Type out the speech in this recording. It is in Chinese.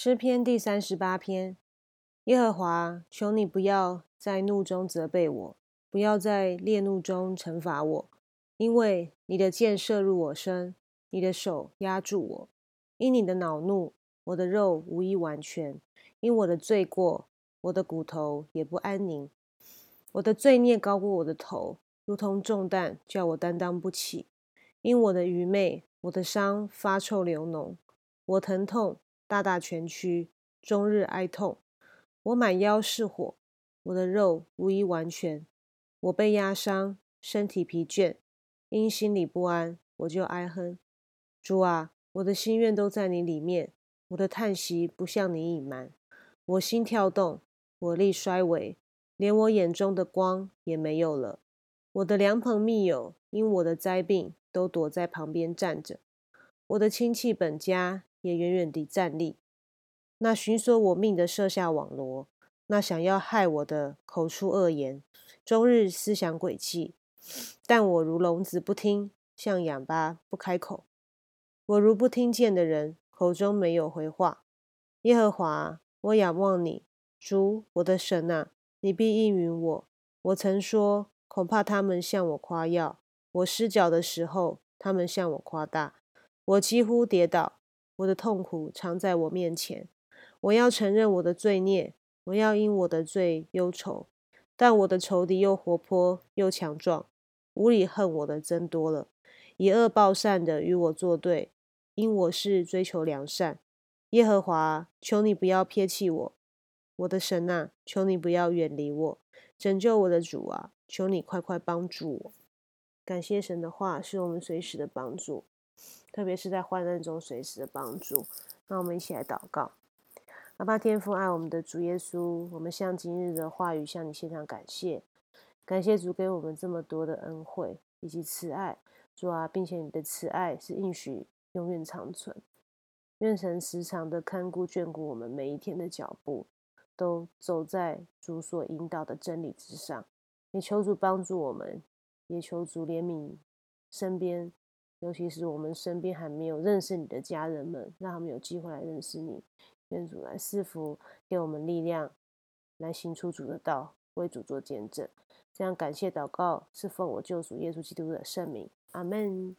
诗篇第三十八篇，耶和华，求你不要在怒中责备我，不要在烈怒中惩罚我，因为你的箭射入我身，你的手压住我。因你的恼怒，我的肉无一完全；因我的罪过，我的骨头也不安宁。我的罪孽高过我的头，如同重担，叫我担当不起。因我的愚昧，我的伤发臭流脓，我疼痛。大大蜷曲，终日哀痛。我满腰是火，我的肉无一完全。我被压伤，身体疲倦，因心里不安，我就哀哼。主啊，我的心愿都在你里面，我的叹息不向你隐瞒。我心跳动，我力衰微，连我眼中的光也没有了。我的良朋密友因我的灾病都躲在旁边站着。我的亲戚本家。也远远地站立。那寻索我命的设下网罗，那想要害我的口出恶言，终日思想诡计。但我如聋子不听，像哑巴不开口。我如不听见的人，口中没有回话。耶和华，我仰望你，主我的神啊，你必应允我。我曾说，恐怕他们向我夸耀；我失脚的时候，他们向我夸大。我几乎跌倒。我的痛苦常在我面前，我要承认我的罪孽，我要因我的罪忧愁。但我的仇敌又活泼又强壮，无理恨我的增多了，以恶报善的与我作对，因我是追求良善。耶和华，求你不要撇弃我，我的神啊，求你不要远离我，拯救我的主啊，求你快快帮助我。感谢神的话，是我们随时的帮助。特别是在患难中随时的帮助，那我们一起来祷告。阿爸天父爱我们的主耶稣，我们向今日的话语向你献上感谢，感谢主给我们这么多的恩惠以及慈爱，主啊，并且你的慈爱是应许永远长存。愿神时常的看顾眷顾我们每一天的脚步，都走在主所引导的真理之上。也求主帮助我们，也求主怜悯身边。尤其是我们身边还没有认识你的家人们，让他们有机会来认识你。愿主来赐福，给我们力量，来行出主的道，为主做见证。这样感谢祷告，是奉我救主耶稣基督的圣名。阿门。